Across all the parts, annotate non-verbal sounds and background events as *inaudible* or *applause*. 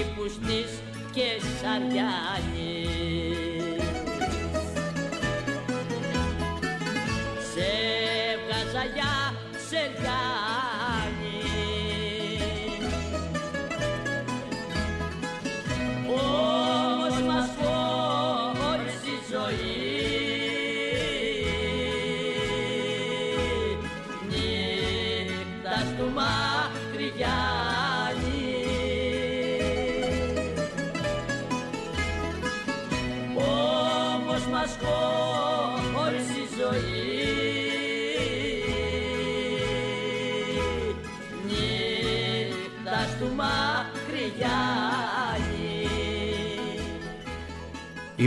κήπους της και Σαριάνης. Σε βγάζα για Σεριάνη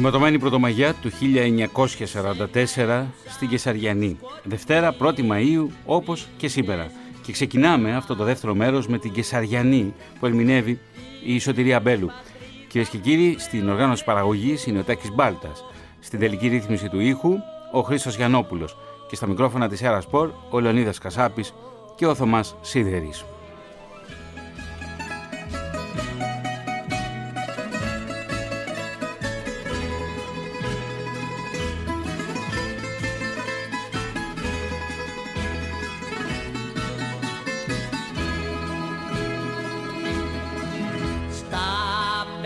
Η ματωμένη Πρωτομαγιά του 1944 στην Κεσαριανή. Δευτέρα 1η Μαΐου όπως και σήμερα. Και ξεκινάμε αυτό το δεύτερο μέρος με την Κεσαριανή που ερμηνεύει η Σωτηρία Μπέλου. Κυρίες και κύριοι, στην οργάνωση παραγωγής είναι ο Τάκης Μπάλτας. Στην τελική ρύθμιση του ήχου ο Χρήστος Γιαννόπουλος. Και στα μικρόφωνα της Έρα Σπορ ο Λεωνίδας Κασάπης και ο Θωμάς Σίδερης.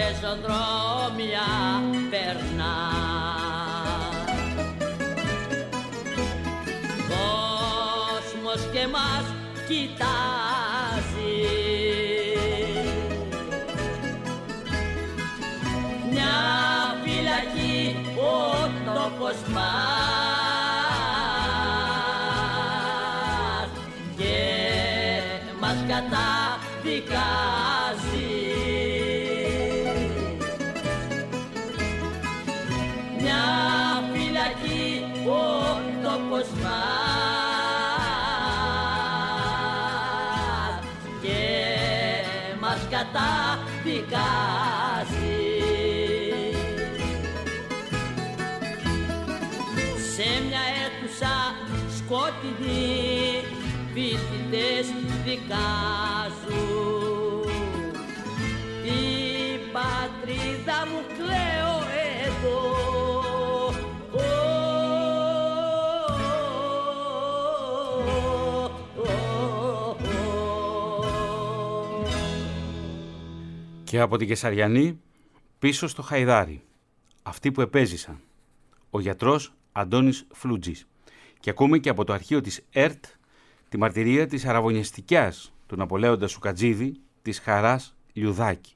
Πεζοδρόμια περνά. Κόσμος και μας κοιτάζει καταδικάζει. Σε μια αίθουσα σκότεινη φοιτητές δικάζουν Και από την Κεσαριανή πίσω στο Χαϊδάρι. Αυτοί που επέζησαν. Ο γιατρός Αντώνης Φλούτζης. Και ακούμε και από το αρχείο της ΕΡΤ τη μαρτυρία της αραβωνιαστικιάς του Ναπολέοντας Σουκατζίδη της Χαράς Λιουδάκη.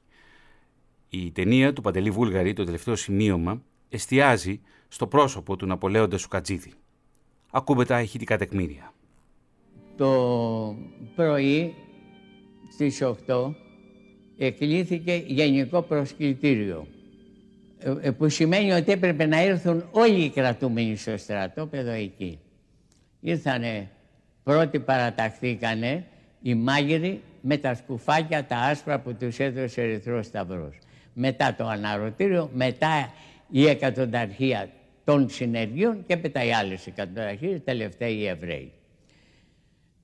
Η ταινία του Παντελή Βούλγαρη, το τελευταίο σημείωμα, εστιάζει στο πρόσωπο του Ναπολέοντα Σουκατζίδη. Ακούμε τα ηχητικά τεκμήρια. Το πρωί στις 8 εκλήθηκε γενικό προσκλητήριο ε, ε, που σημαίνει ότι έπρεπε να έρθουν όλοι οι κρατούμενοι στο στρατόπεδο εκεί. Ήρθανε, πρώτοι παραταχθήκανε οι μάγειροι με τα σκουφάκια τα άσπρα που τους έδωσε ο Ερυθρός Σταυρός. Μετά το αναρωτήριο, μετά η εκατονταρχία των συνεργείων και μετά οι άλλες εκατονταρχίες, τελευταία οι Εβραίοι.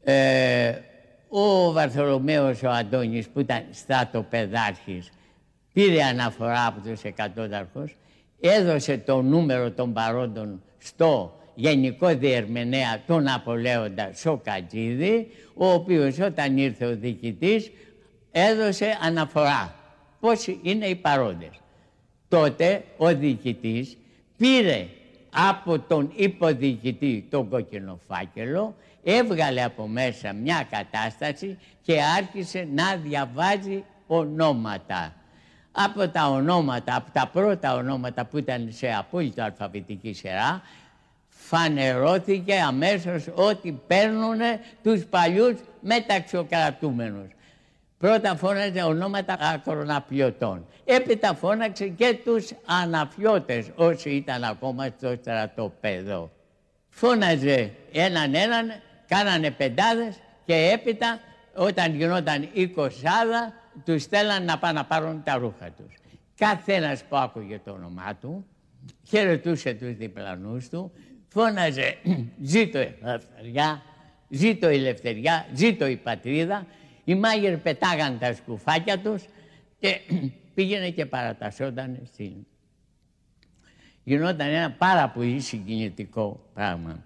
Ε, ο Βαρθολομαίος ο Αντώνης που ήταν στρατοπεδάρχης πήρε αναφορά από τους εκατόνταρχους, έδωσε το νούμερο των παρόντων στο Γενικό Διερμηνέα τον Απολέοντα Σοκατζίδη, ο οποίος όταν ήρθε ο διοικητής έδωσε αναφορά πώς είναι οι παρόντες. Τότε ο διοικητής πήρε από τον υποδιοικητή τον κόκκινο φάκελο, έβγαλε από μέσα μια κατάσταση και άρχισε να διαβάζει ονόματα. Από τα ονόματα, από τα πρώτα ονόματα που ήταν σε απόλυτο αλφαβητική σειρά, φανερώθηκε αμέσως ότι παίρνουν τους παλιούς μεταξοκρατούμενους. Πρώτα φώναζε ονόματα ακροναπλιωτών. Έπειτα φώναξε και τους αναφιώτες όσοι ήταν ακόμα στο στρατοπέδο. Φώναζε έναν έναν, κάνανε πεντάδες και έπειτα όταν γινόταν εικοσάδα τους στέλναν να πάνε να πάρουν τα ρούχα τους. Κάθε ένας που άκουγε το όνομά του χαιρετούσε τους διπλανούς του, φώναζε *clears throat* «Ζήτω η ελευθεριά, ζήτω η ελευθεριά, ζήτω η πατρίδα». Οι μάγειρ πετάγαν τα σκουφάκια τους, και *clears throat* πήγαινε και παρατασσόταν στην... Γινόταν ένα πάρα πολύ συγκινητικό πράγμα.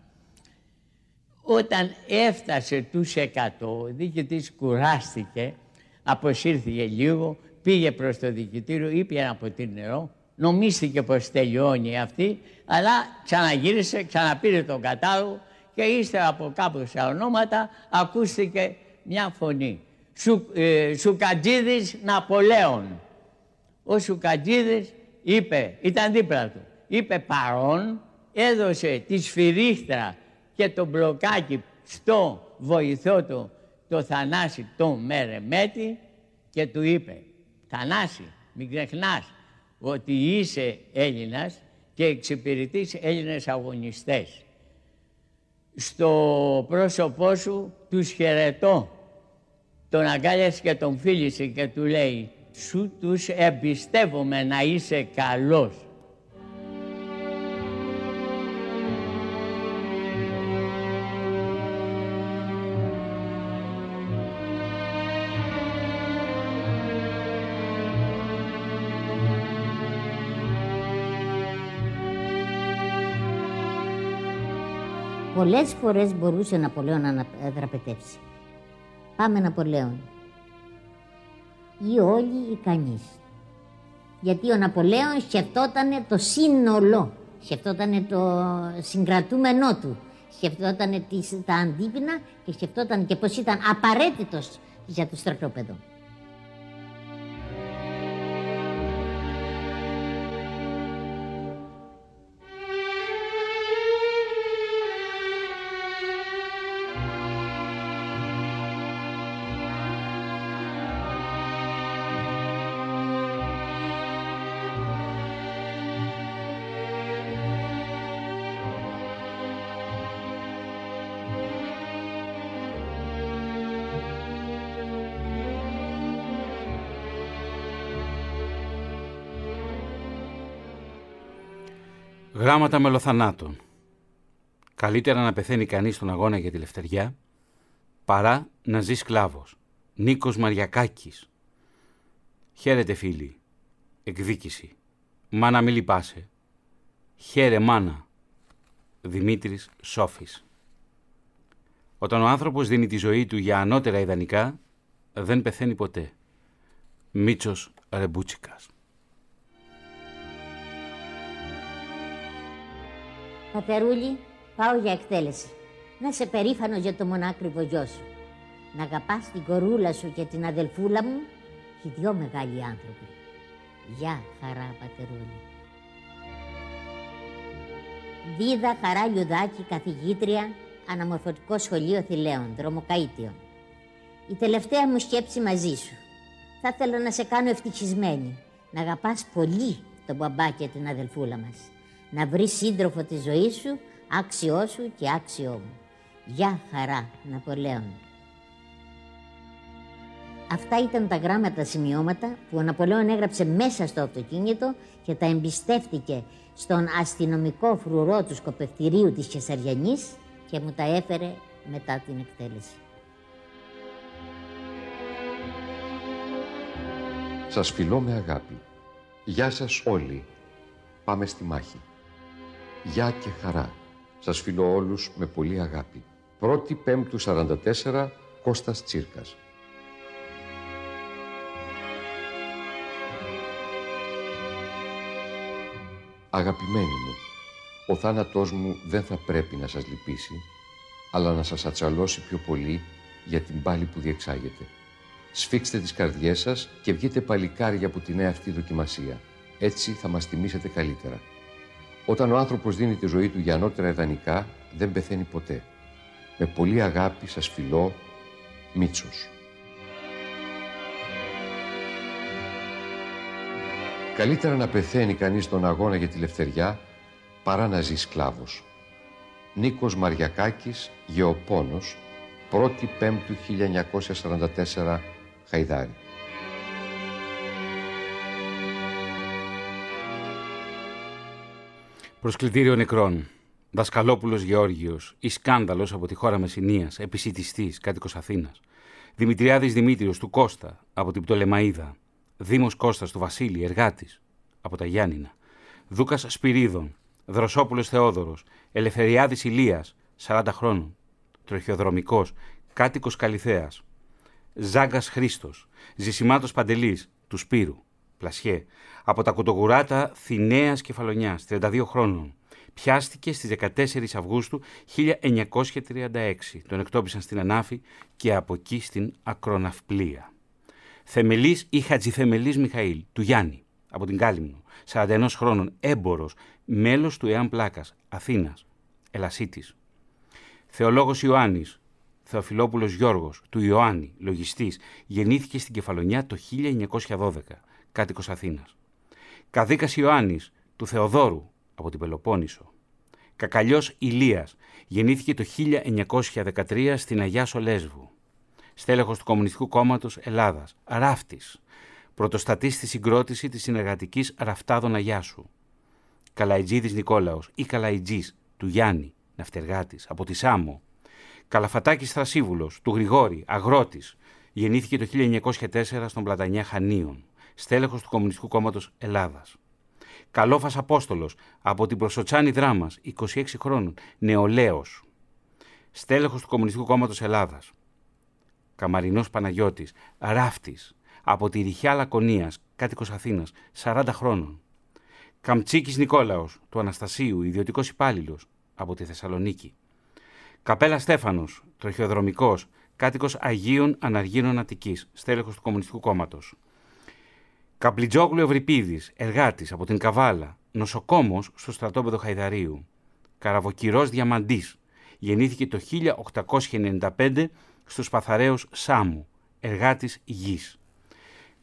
Όταν έφτασε τους 100, ο διοικητής κουράστηκε, αποσύρθηκε λίγο, πήγε προς το διοικητήριο, είπε ένα ποτήρι νερό, νομίστηκε πως τελειώνει αυτή, αλλά ξαναγύρισε, ξαναπήρε τον κατάλογο και ύστερα από κάπου σε ονόματα ακούστηκε μια φωνή. Σου, ε, Σουκατζίδης Ναπολέων. Ο Σουκατζίδης είπε, ήταν δίπλα του, είπε παρόν, έδωσε τη σφυρίχτρα και το μπλοκάκι στο βοηθό του το Θανάση τον Μερεμέτη και του είπε «Θανάση, μην ξεχνάς ότι είσαι Έλληνας και εξυπηρετείς Έλληνες αγωνιστές. Στο πρόσωπό σου τους χαιρετώ. Τον αγκάλιασε και τον φίλησε και του λέει «Σου τους εμπιστεύομαι να είσαι καλός». Πολλές φορές μπορούσε ο Ναπολέον να δραπετεύσει. Πάμε Ναπολέον. Ή όλοι ή κανείς. Γιατί ο Ναπολέον σκεφτόταν το σύνολο, σκεφτόταν το συγκρατούμενό του, σκεφτόταν τα αντίπεινα και σκεφτόταν και πως ήταν απαραίτητος για το στρατόπεδο. Γράμματα μελοθανάτων. Καλύτερα να πεθαίνει κανείς στον αγώνα για τη λευτεριά παρά να ζει σκλάβος. Νίκος Μαριακάκης. Χαίρετε φίλοι. Εκδίκηση. Μάνα μη λυπάσαι. Χαίρε μάνα. Δημήτρης Σόφης. Όταν ο άνθρωπος δίνει τη ζωή του για ανώτερα ιδανικά, δεν πεθαίνει ποτέ. Μίτσος Ρεμπούτσικας. Πατερούλη, πάω για εκτέλεση. Να είσαι περήφανο για το μονάκριβο γιο σου. Να αγαπάς την κορούλα σου και την αδελφούλα μου και δυο μεγάλοι άνθρωποι. Γεια χαρά πατερούλη. Δίδα Χαρά Λιουδάκη, καθηγήτρια, αναμορφωτικό σχολείο Θηλαίων, δρομοκαΐτιο. Η τελευταία μου σκέψη μαζί σου. Θα ήθελα να σε κάνω ευτυχισμένη, να αγαπάς πολύ τον μπαμπά και την αδελφούλα μας να βρεις σύντροφο της ζωής σου, άξιό σου και άξιό μου. Γεια χαρά, Ναπολέον. Αυτά ήταν τα γράμματα σημειώματα που ο Ναπολέον έγραψε μέσα στο αυτοκίνητο και τα εμπιστεύτηκε στον αστυνομικό φρουρό του σκοπευτηρίου της Κεσαριανής και μου τα έφερε μετά την εκτέλεση. Σας φιλώ με αγάπη. Γεια σας όλοι. Πάμε στη μάχη. Γεια και χαρά. Σας φιλώ όλους με πολύ αγάπη. 1η Πέμπτου 44, Κώστας Τσίρκας. Αγαπημένοι μου, ο θάνατός μου δεν θα πρέπει να σας λυπήσει, αλλά να σας ατσαλώσει πιο πολύ για την πάλη που διεξάγεται. Σφίξτε τις καρδιές σας και βγείτε παλικάρια από τη νέα αυτή δοκιμασία. Έτσι θα μας τιμήσετε καλύτερα. Όταν ο άνθρωπος δίνει τη ζωή του για ανώτερα ιδανικά, δεν πεθαίνει ποτέ. Με πολύ αγάπη σας φιλώ, Μίτσος. Καλύτερα να πεθαίνει κανείς τον αγώνα για τη λευτεριά, παρά να ζει σκλάβος. Νίκος Μαριακάκης, Γεωπόνος, 1η Πέμπτου 1944, Χαϊδάρη. Προσκλητήριο νεκρών. Δασκαλόπουλος Γεώργιος ή σκάνδαλο από τη χώρα Μεσσηνίας, επισητιστής, κάτοικος Αθήνας. Δημητριάδης Δημήτριος του Κώστα από την Πτολεμαίδα. Δήμος Κώστας του Βασίλη, εργάτης, από τα Γιάννηνα. Δούκας Σπυρίδων, Δροσόπουλος Θεόδωρος, Ελευθεριάδης Ηλίας, 40 χρόνων. Τροχιοδρομικός, κάτοικος Καλιθέας. Ζάγκας Χρήστος, Ζησιμάτος Παντελής, του Σπύρου, Πλασιέ. Από τα Κουτογουράτα Θηναίας Κεφαλονιάς, 32 χρόνων. Πιάστηκε στις 14 Αυγούστου 1936. Τον εκτόπισαν στην Ανάφη και από εκεί στην Ακροναυπλία. Θεμελής ή Χατζηθεμελής Μιχαήλ, του Γιάννη, από την Κάλυμνο, 41 χρόνων, έμπορος, μέλος του ΕΑΜ Πλάκας, Αθήνας, Ελασίτης. Θεολόγος Ιωάννης, Θεοφιλόπουλος Γιώργος, του Ιωάννη, λογιστής, γεννήθηκε στην Κεφαλονιά το 1912, κάτοικος Αθήνας. Καδίκας Ιωάννης, του Θεοδόρου, από την Πελοπόννησο. Κακαλιός Ηλίας, γεννήθηκε το 1913 στην Αγιά Σολέσβου. Στέλεχος του Κομμουνιστικού Κόμματος Ελλάδας, ράφτης, πρωτοστατής στη συγκρότηση της συνεργατικής Ραφτάδων Αγιάσου, Καλαϊτζίδης Νικόλαος ή Καλαϊτζής του Γιάννη, ναυτεργάτης, από τη Σάμο, Καλαφατάκης Θρασίβουλος του Γρηγόρη, αγρότης, γεννήθηκε το 1904 στον Πλατανιά Χανίων, στέλεχος του Κομμουνιστικού Κόμματος Ελλάδας. Καλόφας Απόστολος, από την Προσοτσάνη Δράμας, 26 χρόνων, νεολαίος, στέλεχος του Κομμουνιστικού Κόμματος Ελλάδας. Καμαρινός Παναγιώτης, ράφτης, από τη Ριχιά Λακωνίας, κάτοικος Αθήνας, 40 χρόνων. Καμτσίκης Νικόλαος, του Αναστασίου, ιδιωτικός υπάλληλος από τη Θεσσαλονίκη. Καπέλα Στέφανος, τροχιοδρομικός, κάτοικος Αγίων Αναργύρων Αττικής, στέλεχος του Κομμουνιστικού Κόμματος. Καπλιτζόγλου Ευρυπίδης, εργάτης από την Καβάλα, νοσοκόμος στο στρατόπεδο Χαϊδαρίου. Καραβοκυρός Διαμαντής, γεννήθηκε το 1895 στους Παθαραίους Σάμου, εργάτης γης.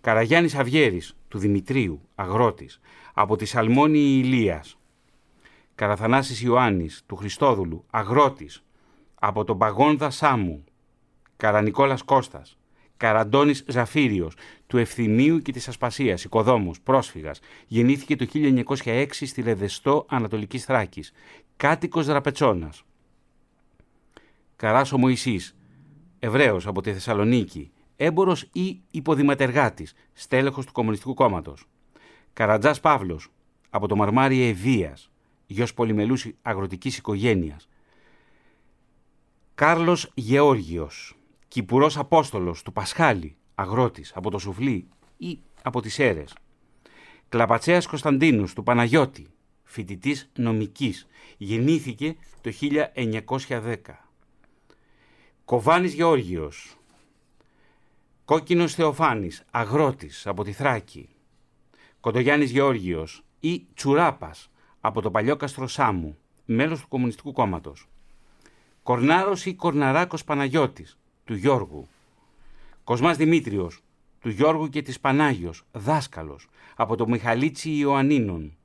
Καραγιάννης Αυγέρης, του Δημητρίου, αγρότης, από τη Σαλμόνη Ηλίας. Καραθανάσης Ιωάννης, του Χριστόδουλου, αγρότης, από τον Παγόνδα Σάμου. Καρανικόλας Κώστας, Καραντώνης Ζαφύριος, του Ευθυμίου και της Ασπασίας, οικοδόμος, πρόσφυγας, γεννήθηκε το 1906 στη Λεδεστό Ανατολικής Θράκης, κάτοικος Δραπετσόνας. Καράσο Μωυσής, Εβραίος από τη Θεσσαλονίκη, έμπορος ή υποδηματεργάτης, στέλεχος του Κομμουνιστικού Κόμματος. Καρατζάς Παύλος, από το Μαρμάρι Ευβίας, γιος πολυμελούς αγροτικής οικογένειας. Κάρλος Γεώργιος, Κυπουρός Απόστολος του Πασχάλη, αγρότης, από το Σουφλί ή από τις Έρες. Κλαπατσέας Κωνσταντίνος του Παναγιώτη, φοιτητής νομικής, γεννήθηκε το 1910. Κοβάνης Γεώργιος, Κόκκινος Θεοφάνης, αγρότης από τη Θράκη, Κοντογιάννης Γεώργιος ή Τσουράπας από το παλιό Καστροσάμου, μέλος του Κομμουνιστικού Κόμματος. Κορνάρος ή Κορναράκος Παναγιώτης, του Γιώργου. Κοσμάς Δημήτριος, του Γιώργου και της Πανάγιος, δάσκαλος, από το Μιχαλίτσι Ιωαννίνων.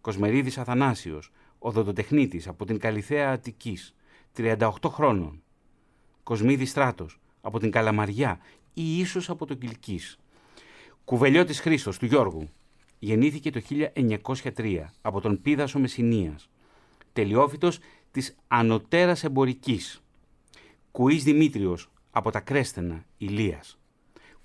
Κοσμερίδης Αθανάσιος, οδοντοτεχνίτης από την Καλυθέα Αττικής, 38 χρόνων. Κοσμίδη Στράτος, από την Καλαμαριά ή ίσως από το Κιλκής. Κουβελιώτης Χρήστος, του Γιώργου. Γεννήθηκε το 1903 από τον Πίδασο Μεσσηνίας. Τελειόφυτος της Ανωτέρας Εμπορικής. Κουής Δημήτριος, από τα Κρέστενα, Ηλίας.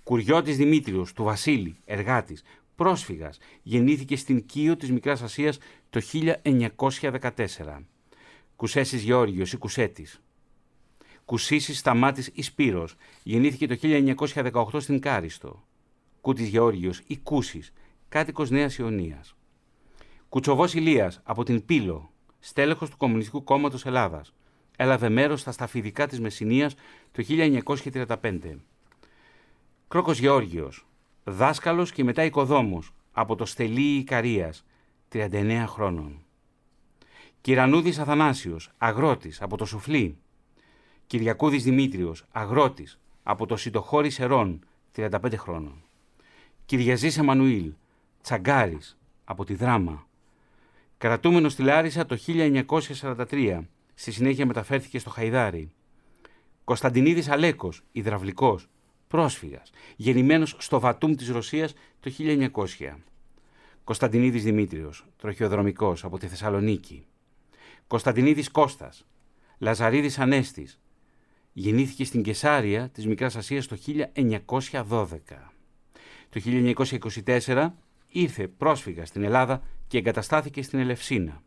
Κουριώτης Δημήτριος, του Βασίλη, εργάτης, πρόσφυγας, γεννήθηκε στην Κίο της Μικράς Ασίας το 1914. Κουσέσης Γεώργιος ή Κουσέτης, Κουσίσης Σταμάτης Ισπύρος. Γεννήθηκε το 1918 στην Κάριστο. Κούτης Γεώργιος ή Κούσης, κάτοικος Νέας Ιωνίας. Κουτσοβός Ηλίας από την Πύλο, στέλεχος του Κομμουνιστικού Κόμματος Ελλάδας. Έλαβε μέρος στα σταφιδικά της Μεσσηνίας το 1935. Κρόκος Γεώργιος, δάσκαλος και μετά οικοδόμος από το Στελί Ικαρίας, 39 χρόνων. Κυρανούδης Αθανάσιος, αγρότης από το Σουφλί, Κυριακούδης Δημήτριος, αγρότης, από το Σιτοχώρι Σερών, 35 χρόνων. Κυριαζής Εμμανουήλ, τσαγκάρης, από τη Δράμα. Κρατούμενος στη Λάρισα το 1943, στη συνέχεια μεταφέρθηκε στο Χαϊδάρι. Κωνσταντινίδης Αλέκος, υδραυλικός, πρόσφυγας, γεννημένος στο Βατούμ της Ρωσίας το 1900. Κωνσταντινίδης Δημήτριος, τροχιοδρομικός, από τη Θεσσαλονίκη. Κωνσταντινίδης Κώστας, Λαζαρίδης Ανέστης, Γεννήθηκε στην Κεσάρια της Μικράς Ασίας το 1912. Το 1924 ήρθε πρόσφυγα στην Ελλάδα και εγκαταστάθηκε στην Ελευσίνα.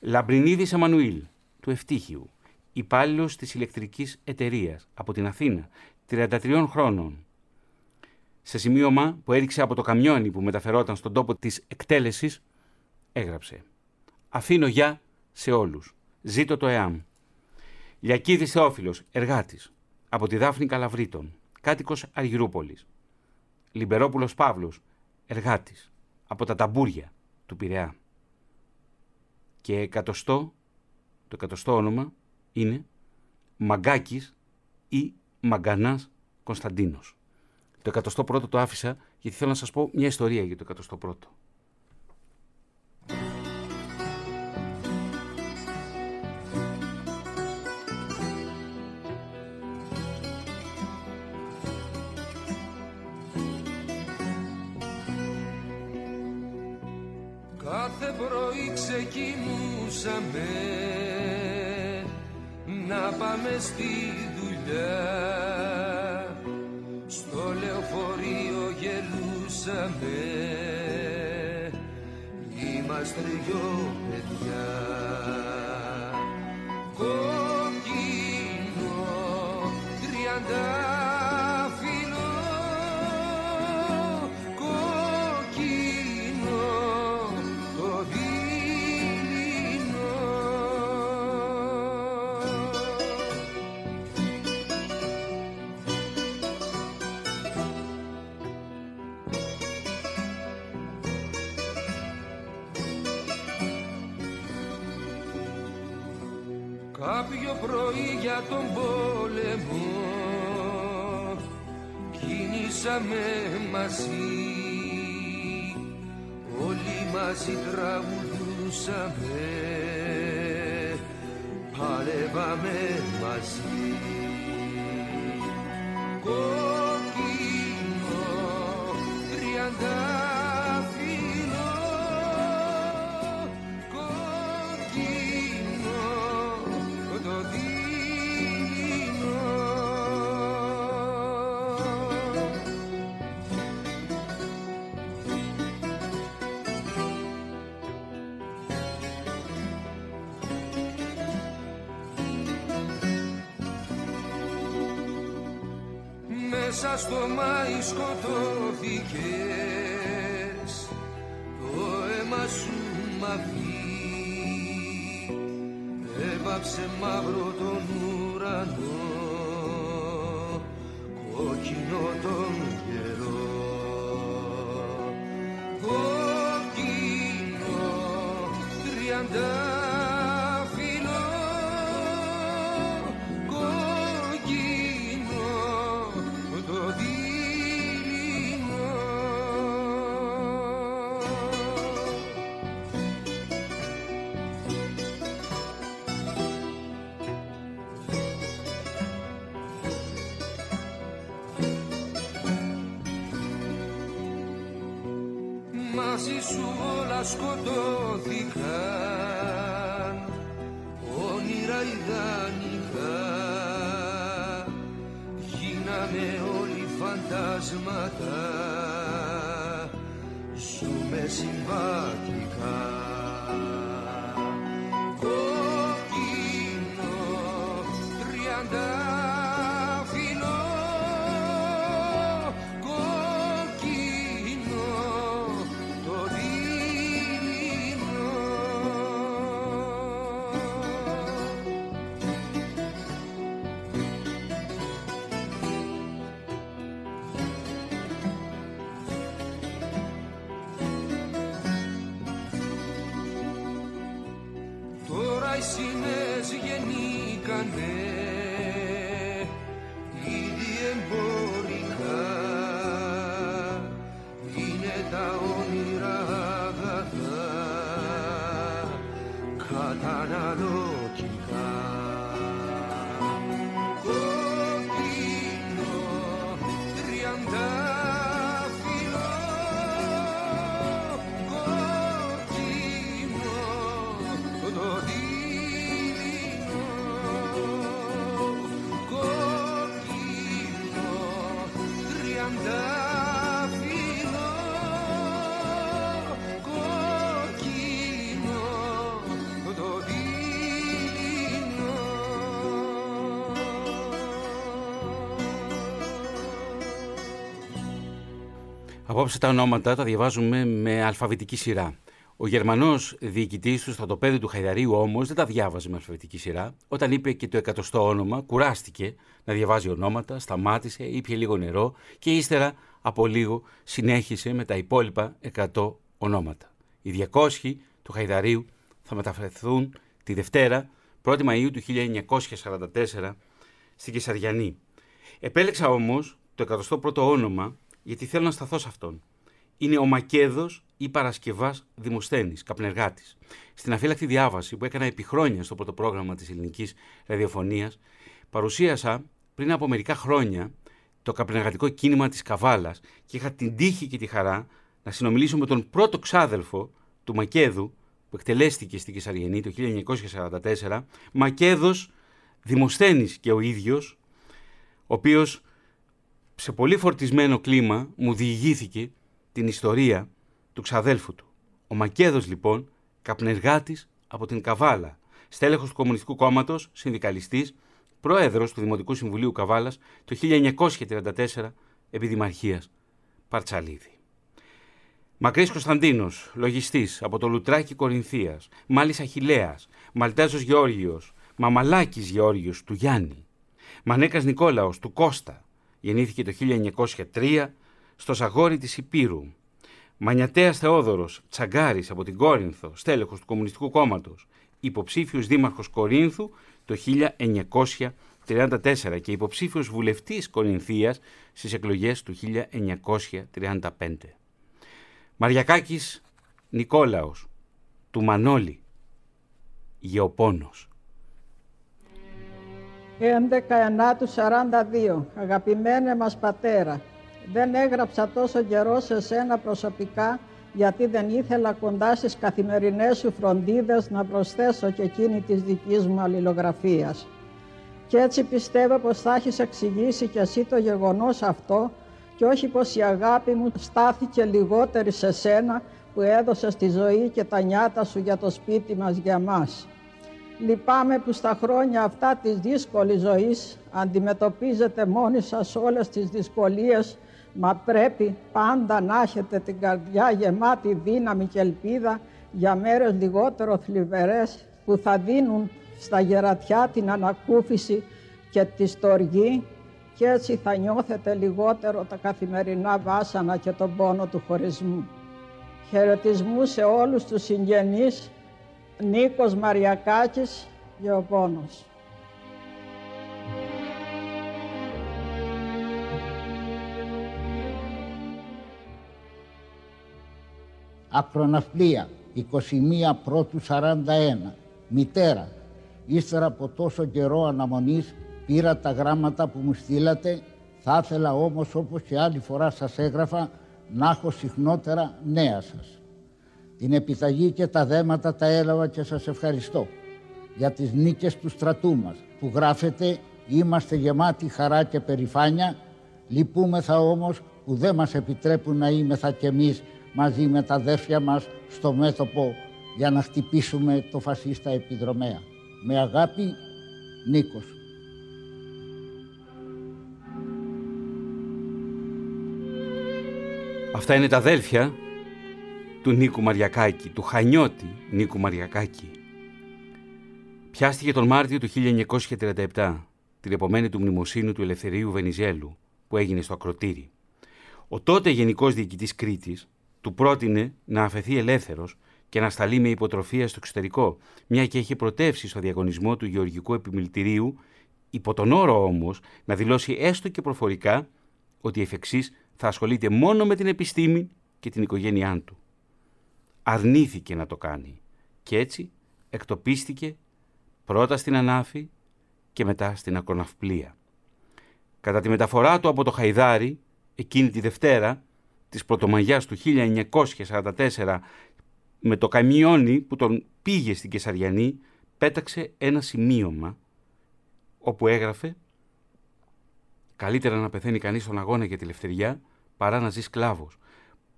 Λαμπρινίδης Εμμανουήλ, του Ευτύχιου, υπάλληλος της ηλεκτρικής εταιρείας από την Αθήνα, 33 χρόνων. Σε σημείωμα που έριξε από το καμιόνι που μεταφερόταν στον τόπο της εκτέλεσης, έγραψε «Αφήνω γεια σε όλους. Ζήτω το ΕΑΜ». Λιακίδης Θεόφιλος, εργάτης, από τη Δάφνη Καλαβρίτων, κάτοικος Αργυρούπολης. Λιμπερόπουλος Παύλος, εργάτης, από τα ταμπούρια του Πειραιά. Και εκατοστό, το εκατοστό όνομα είναι Μαγκάκης ή Μαγκανάς Κωνσταντίνος. Το εκατοστό πρώτο το άφησα γιατί θέλω να σας πω μια ιστορία για το εκατοστό πρώτο. Κάθε πρωί ξεκινούσαμε να πάμε στη δουλειά. Στο λεωφορείο γελούσαμε. Είμαστε δυο παιδιά κινήσαμε μαζί. Όλοι μαζί τραγουδούσαμε παλεύαμε μαζί. Κόκκινο τριάντα μέσα στο μάι σκοτώθηκες. Το αίμα σου μαυρί έβαψε μαύρο τον ουρανό κόκκινο τον καιρό. Κόκκινο τριάντα όλα there. Απόψε τα ονόματα τα διαβάζουμε με αλφαβητική σειρά. Ο Γερμανός διοικητής του στρατοπέδου του Χαϊδαρίου όμως δεν τα διάβαζε με αλφαβητική σειρά. Όταν είπε και το εκατοστό όνομα, κουράστηκε να διαβάζει ονόματα, σταμάτησε, ήπια λίγο νερό και ύστερα από λίγο συνέχισε με τα υπόλοιπα 100 ονόματα. Οι 200 του Χαϊδαρίου θα μεταφερθούν τη Δευτέρα, 1η Μαΐου του 1944, στην Κεσαριανή. Επέλεξα όμως το 101ο όνομα γιατί θέλω να σταθώ σε αυτόν. Είναι ο Μακέδος ή Παρασκευάς Δημοσθένης, καπνεργάτης. Στην αφύλακτη διάβαση που έκανα επί χρόνια στο πρώτο πρόγραμμα της ελληνικής ραδιοφωνίας, παρουσίασα πριν από μερικά χρόνια το καπνεργατικό κίνημα της Καβάλας και είχα την τύχη και τη χαρά να συνομιλήσω με τον πρώτο ξάδελφο του Μακέδου που εκτελέστηκε στην Κεσαριανή το 1944, Μακέδος Δημοσθένης και ο ίδιος, ο οποίος σε πολύ φορτισμένο κλίμα μου διηγήθηκε την ιστορία του ξαδέλφου του. Ο Μακέδος λοιπόν, καπνεργάτης από την Καβάλα, στέλεχος του Κομμουνιστικού Κόμματος, συνδικαλιστής, πρόεδρος του Δημοτικού Συμβουλίου Καβάλας το 1934 επί Δημαρχίας Παρτσαλίδη. Μακρύς Κωνσταντίνος, λογιστής από το Λουτράκι Κορινθίας, Μάλης Αχιλέας, Μαλτέζος Γεώργιος, Μαμαλάκης Γεώργιος του Γιάννη, Μανέκας Νικόλαος του Κώστα, γεννήθηκε το 1903 στο Ζαγόρι της Υπήρου. Μανιατέας Θεόδωρος Τσαγκάρης από την Κόρινθο, στέλεχος του Κομμουνιστικού Κόμματος, υποψήφιος δήμαρχος Κορίνθου το 1934 και υποψήφιος βουλευτής Κορινθίας στις εκλογές του 1935. Μαριακάκης Νικόλαος, του Μανώλη, Γεωπόνος. 11 του 42. Αγαπημένε μας πατέρα, δεν έγραψα τόσο καιρό σε σένα προσωπικά γιατί δεν ήθελα κοντά στις καθημερινές σου φροντίδες να προσθέσω και εκείνη της δικής μου αλληλογραφίας. Και έτσι πιστεύω πως θα έχεις εξηγήσει και εσύ το γεγονός αυτό και όχι πως η αγάπη μου στάθηκε λιγότερη σε σένα που έδωσες τη ζωή και τα νιάτα σου για το σπίτι μας για μας. Λυπάμαι που στα χρόνια αυτά της δύσκολης ζωής αντιμετωπίζετε μόνοι σας όλες τις δυσκολίες μα πρέπει πάντα να έχετε την καρδιά γεμάτη δύναμη και ελπίδα για μέρες λιγότερο θλιβερές που θα δίνουν στα γερατιά την ανακούφιση και τη στοργή και έτσι θα νιώθετε λιγότερο τα καθημερινά βάσανα και τον πόνο του χωρισμού. Χαιρετισμού σε όλους τους συγγενείς Νίκος Μαριακάκης, Γεωπόνος. Ακροναυπλία, 21 πρώτου 41. Μητέρα, ύστερα από τόσο καιρό αναμονής πήρα τα γράμματα που μου στείλατε, θα ήθελα όμως όπως και άλλη φορά σας έγραφα να έχω συχνότερα νέα σας. Την επιταγή και τα δέματα τα έλαβα και σας ευχαριστώ για τις νίκες του στρατού μας που γράφετε είμαστε γεμάτοι χαρά και περηφάνεια λυπούμεθα όμως που δεν μας επιτρέπουν να είμεθα κι εμείς μαζί με τα αδέρφια μας στο μέτωπο για να χτυπήσουμε το φασίστα επιδρομέα. Με αγάπη, Νίκος. Αυτά είναι τα αδέλφια του Νίκου Μαριακάκη, του Χανιώτη Νίκου Μαριακάκη. Πιάστηκε τον Μάρτιο του 1937, την επομένη του μνημοσύνου του Ελευθερίου Βενιζέλου, που έγινε στο Ακροτήρι. Ο τότε Γενικός Διοικητής Κρήτης του πρότεινε να αφαιθεί ελεύθερος και να σταλεί με υποτροφία στο εξωτερικό, μια και είχε πρωτεύσει στο διαγωνισμό του Γεωργικού Επιμελητηρίου, υπό τον όρο όμως να δηλώσει έστω και προφορικά ότι εφ' εξής θα ασχολείται μόνο με την επιστήμη και την οικογένειά του αρνήθηκε να το κάνει και έτσι εκτοπίστηκε πρώτα στην Ανάφη και μετά στην Ακροναυπλία. Κατά τη μεταφορά του από το Χαϊδάρι, εκείνη τη Δευτέρα της Πρωτομαγιάς του 1944, με το καμιόνι που τον πήγε στην Κεσαριανή, πέταξε ένα σημείωμα όπου έγραφε «Καλύτερα να πεθαίνει κανείς στον αγώνα για τη ελευθεριά παρά να ζει σκλάβος.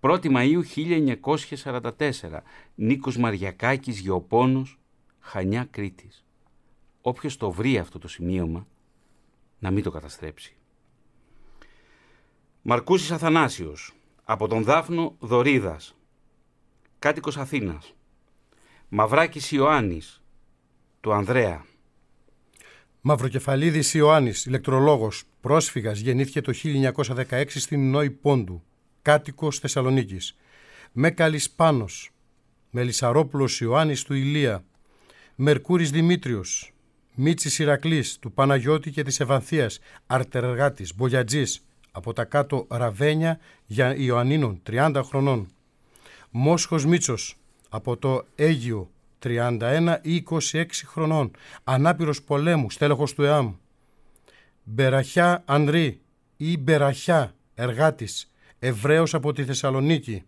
1η Μαΐου 1944, Νίκος Μαριακάκης, Γεωπόνος, Χανιά Κρήτης. Όποιος το βρει αυτό το σημείωμα, να μην το καταστρέψει. Μαρκούσης Αθανάσιος, Από τον Δάφνο Δωρίδας, κάτοικος Αθήνας. Μαυράκης Ιωάννης, του Ανδρέα. Μαυροκεφαλίδης Ιωάννης, ηλεκτρολόγος, πρόσφυγας, γεννήθηκε το 1916 στην Νόη Πόντου, κάτοικος Θεσσαλονίκης. Μέκαλης Πάνος, Μελισσαρόπουλος Ιωάννης του Ηλία, Μερκούρης Δημήτριος, Μίτσης Ηρακλής του Παναγιώτη και της Ευανθίας, Αρτεργάτης, Μπογιατζής, από τα κάτω Ραβένια για Ιωαννίνων, 30 χρονών. Μόσχος Μίτσος, από το Αίγιο, 31 ή 26 χρονών, ανάπηρος πολέμου, στέλεχος του ΕΑΜ. Μπεραχιά Ανδρή ή Μπεραχιά, εργάτης, Εβραίος από τη Θεσσαλονίκη.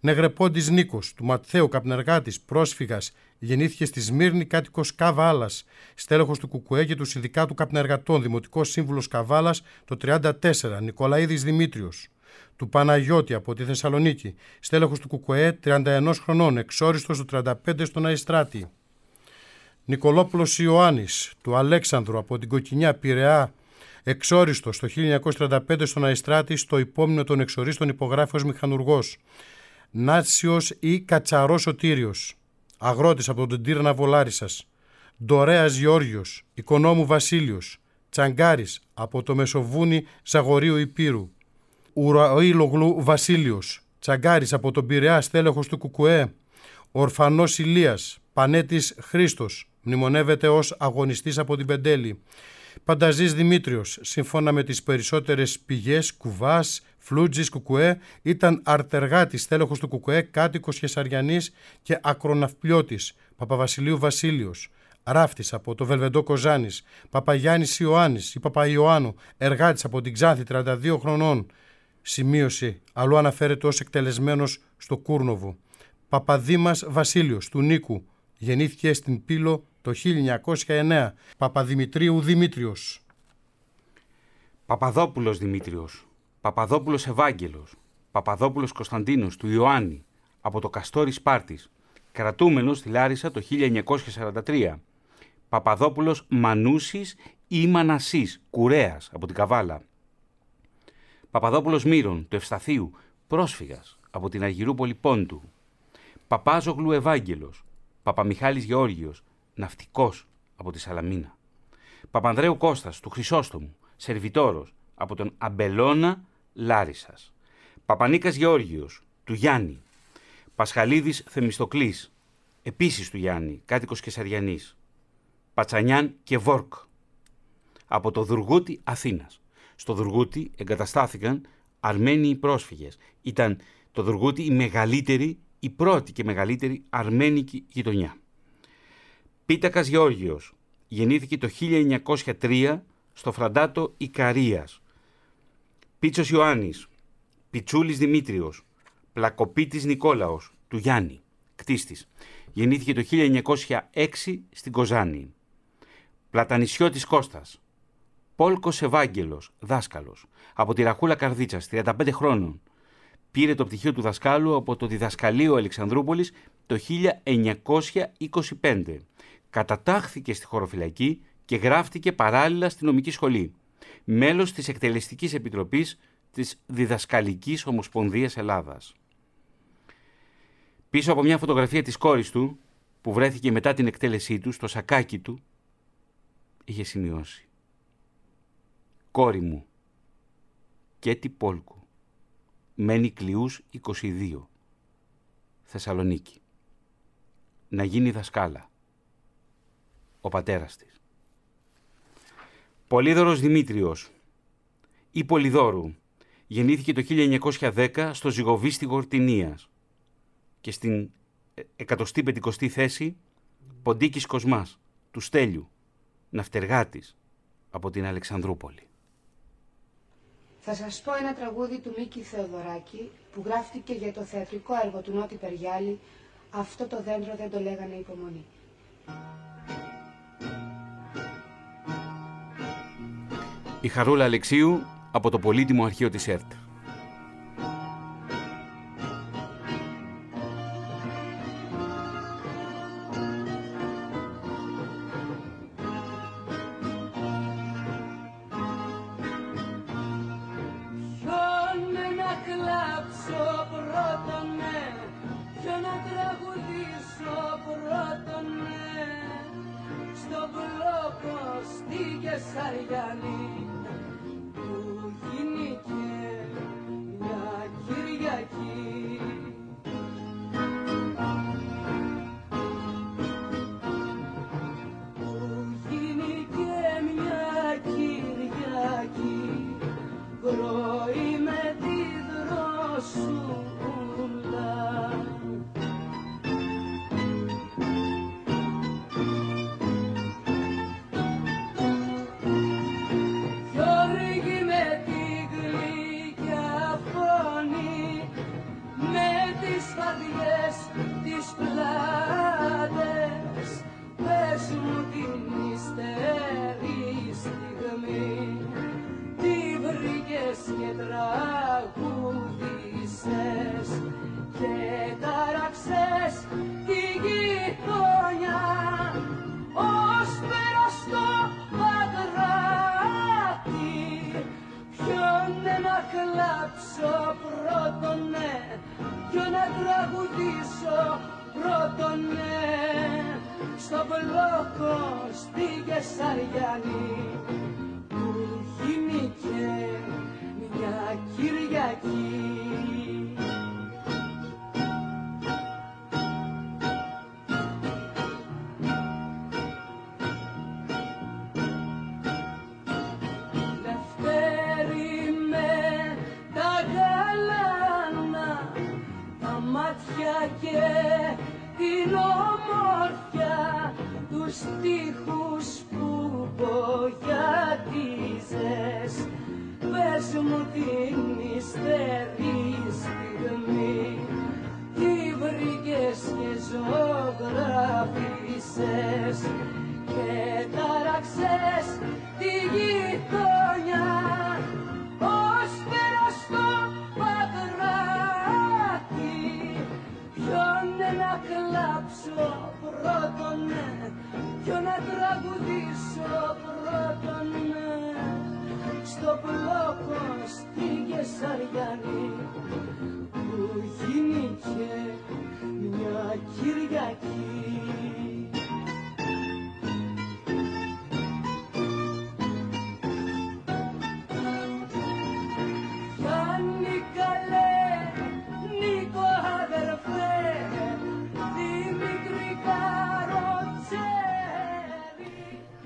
Νεγρεπόντης Νίκος, του Ματθαίου Καπνεργάτης, πρόσφυγας, γεννήθηκε στη Σμύρνη κάτοικος Κάβα Άλλας, στέλεχος του Κουκουέ και του Συνδικάτου Καπνεργατών, δημοτικός σύμβουλος Καβάλας το 34, Νικολαίδης Δημήτριος. Του Παναγιώτη από τη Θεσσαλονίκη, στέλεχος του Κουκουέ 31 χρονών, εξόριστος του 35 στον Αϊστράτη. Νικολόπουλος Ιωάννης, του Αλέξανδρου από την Κοκκινιά Πειραιά, εξόριστο το 1935 στον Αϊστράτη στο υπόμνημα των εξορίστων υπογράφει ως μηχανουργός. Νάτσιος ή Κατσαρός Σωτήριος, αγρότης από τον Τύρνα Βολάρισας. Ντορέας Γεώργιος, Οικονόμου Βασίλειος, Τσαγκάρης από το Μεσοβούνι Ζαγορίου Υπήρου. Ουραήλογλου Βασίλειος, Τσαγκάρης από τον Πειραιά στέλεχος του Κουκουέ. Ορφανός Ηλίας, Πανέτης Χρήστος, μνημονεύεται ως αγωνιστής από την Πεντέλη. Πανταζής Δημήτριος, σύμφωνα με τις περισσότερες πηγές, Κουβάς, Φλούτζης, Κουκουέ, ήταν αρτεργάτης τέλεχος του Κουκουέ, κάτοικος Χεσαριανής και ακροναυπλιώτης, Παπαβασιλείου Βασίλειος. Ράφτης από το Βελβεντό Κοζάνης, Παπαγιάννης Ιωάννης ή Παπαϊωάννου, εργάτης από την Ξάνθη 32 χρονών. Σημείωση, αλλού αναφέρεται ως εκτελεσμένος στο Κούρνοβο. Παπαδήμας Βασίλειος του Νίκου, γεννήθηκε στην Πύλο το 1909. Παπαδημητρίου Δημήτριος. Παπαδόπουλος Δημήτριος, Παπαδόπουλος Ευάγγελος, Παπαδόπουλος Κωνσταντίνος του Ιωάννη, από το Καστόρι Σπάρτης, κρατούμενος στη Λάρισα το 1943. Παπαδόπουλος Μανούσης ή Μανασής, Κουρέας, από την Καβάλα. Παπαδόπουλος Μύρων, του Ευσταθίου, πρόσφυγας, από την Αργυρούπολη Πόντου. Παπάζογλου Ευάγγελος, Παπαμιχάλης Γεώργιος, ναυτικός, από τη Σαλαμίνα. Παπανδρέου Κώστας, του Χρυσόστομου, σερβιτόρος, από τον Αμπελώνα Λάρισας. Παπανίκας Γεώργιος, του Γιάννη. Πασχαλίδης Θεμιστοκλής, επίσης του Γιάννη, κάτοικος Κεσαριανής. Πατσανιάν και Βόρκ, από το Δουργούτι Αθήνας. Στο Δουργούτι εγκαταστάθηκαν Αρμένιοι πρόσφυγες. Ήταν το Δουργούτι η μεγαλύτερη, η πρώτη και μεγαλύτερη αρμένικη γειτονιά. Πίτακας Γεώργιος γεννήθηκε το 1903 στο Φραντάτο Ικαρίας. Πίτσος Ιωάννης, Πιτσούλης Δημήτριος, Πλακοπίτης Νικόλαος, του Γιάννη, κτίστης. Γεννήθηκε το 1906 στην Κοζάνη. Πλατανισιώτης Κώστας, Πόλκος Ευάγγελος, δάσκαλος, από τη Ραχούλα Καρδίτσας, 35 χρόνων. Πήρε το πτυχίο του δασκάλου από το Διδασκαλείο Αλεξανδρούπολης το 1925. Κατατάχθηκε στη χωροφυλακή και γράφτηκε παράλληλα στη νομική σχολή. Μέλος της Εκτελεστικής Επιτροπής της Διδασκαλικής Ομοσπονδίας Ελλάδας. Πίσω από μια φωτογραφία της κόρης του, που βρέθηκε μετά την εκτέλεσή του στο σακάκι του, είχε σημειώσει. Κόρη μου, Κέτι Πόλκου, μένει κλειούς 22, Θεσσαλονίκη. Να γίνει δασκάλα. Ο πατέρας της. Πολύδωρος Δημήτριος ή Πολυδόρου γεννήθηκε το 1910 στο Ζυγοβίστη Γορτινίας και στην 150η θέση Ποντίκης Κοσμάς, του Στέλιου, ναυτεργάτης από την Αλεξανδρούπολη. Θα σας πω ένα τραγούδι του Μίκη Θεοδωράκη που γράφτηκε για το θεατρικό έργο του Νότι Περιάλη «Αυτό το δέντρο δεν το λέγανε υπομονή». Η Χαρούλα Αλεξίου από το πολύτιμο αρχείο της ΕΡΤ.